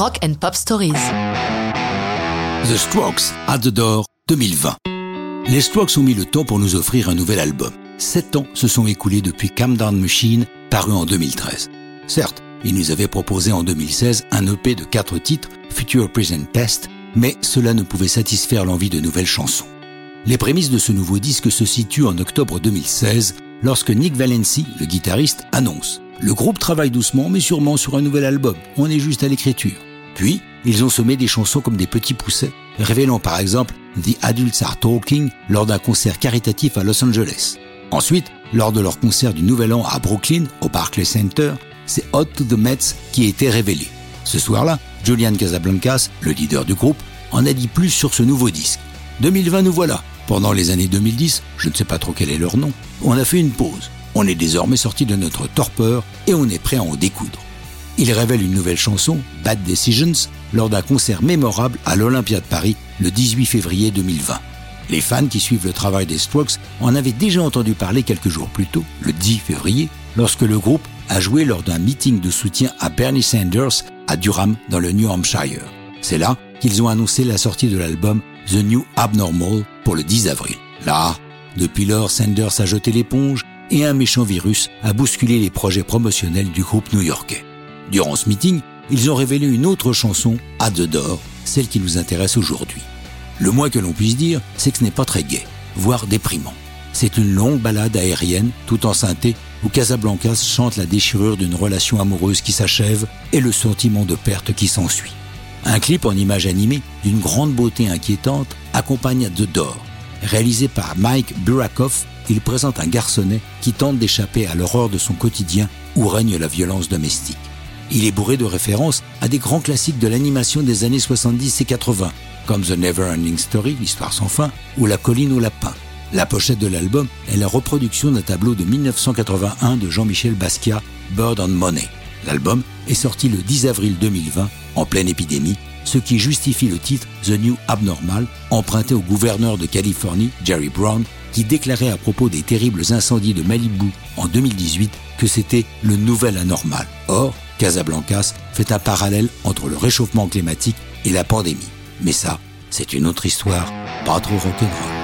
Rock and Pop Stories. The Strokes at the Door 2020. Les Strokes ont mis le temps pour nous offrir un nouvel album. Sept ans se sont écoulés depuis Calm Down Machine, paru en 2013. Certes, ils nous avaient proposé en 2016 un EP de quatre titres, Future Present Test, mais cela ne pouvait satisfaire l'envie de nouvelles chansons. Les prémices de ce nouveau disque se situent en octobre 2016, lorsque Nick Valency, le guitariste, annonce Le groupe travaille doucement mais sûrement sur un nouvel album, on est juste à l'écriture. Puis, ils ont semé des chansons comme des petits poussets, révélant par exemple The Adults Are Talking lors d'un concert caritatif à Los Angeles. Ensuite, lors de leur concert du Nouvel An à Brooklyn, au Barclays Center, c'est Hot to the Mets qui a été révélé. Ce soir-là, Julian Casablancas, le leader du groupe, en a dit plus sur ce nouveau disque. 2020 nous voilà. Pendant les années 2010, je ne sais pas trop quel est leur nom, on a fait une pause. On est désormais sorti de notre torpeur et on est prêt à en découdre. Il révèle une nouvelle chanson, Bad Decisions, lors d'un concert mémorable à l'Olympia de Paris le 18 février 2020. Les fans qui suivent le travail des Strokes en avaient déjà entendu parler quelques jours plus tôt, le 10 février, lorsque le groupe a joué lors d'un meeting de soutien à Bernie Sanders à Durham dans le New Hampshire. C'est là qu'ils ont annoncé la sortie de l'album The New Abnormal pour le 10 avril. Là, depuis lors, Sanders a jeté l'éponge et un méchant virus a bousculé les projets promotionnels du groupe new-yorkais. Durant ce meeting, ils ont révélé une autre chanson, At the Door, celle qui nous intéresse aujourd'hui. Le moins que l'on puisse dire, c'est que ce n'est pas très gai, voire déprimant. C'est une longue balade aérienne, tout en où Casablancas chante la déchirure d'une relation amoureuse qui s'achève et le sentiment de perte qui s'ensuit. Un clip en image animée d'une grande beauté inquiétante accompagne The Door. Réalisé par Mike Burakoff, il présente un garçonnet qui tente d'échapper à l'horreur de son quotidien où règne la violence domestique. Il est bourré de références à des grands classiques de l'animation des années 70 et 80, comme The Never Ending Story, l'histoire sans fin, ou La colline au lapin. La pochette de l'album est la reproduction d'un tableau de 1981 de Jean-Michel Basquiat, Bird on Money. L'album est sorti le 10 avril 2020, en pleine épidémie, ce qui justifie le titre The New Abnormal, emprunté au gouverneur de Californie, Jerry Brown, qui déclarait à propos des terribles incendies de Malibu en 2018 que c'était le nouvel anormal. Or, Casablancas fait un parallèle entre le réchauffement climatique et la pandémie. Mais ça, c'est une autre histoire, pas trop rock'n'roll.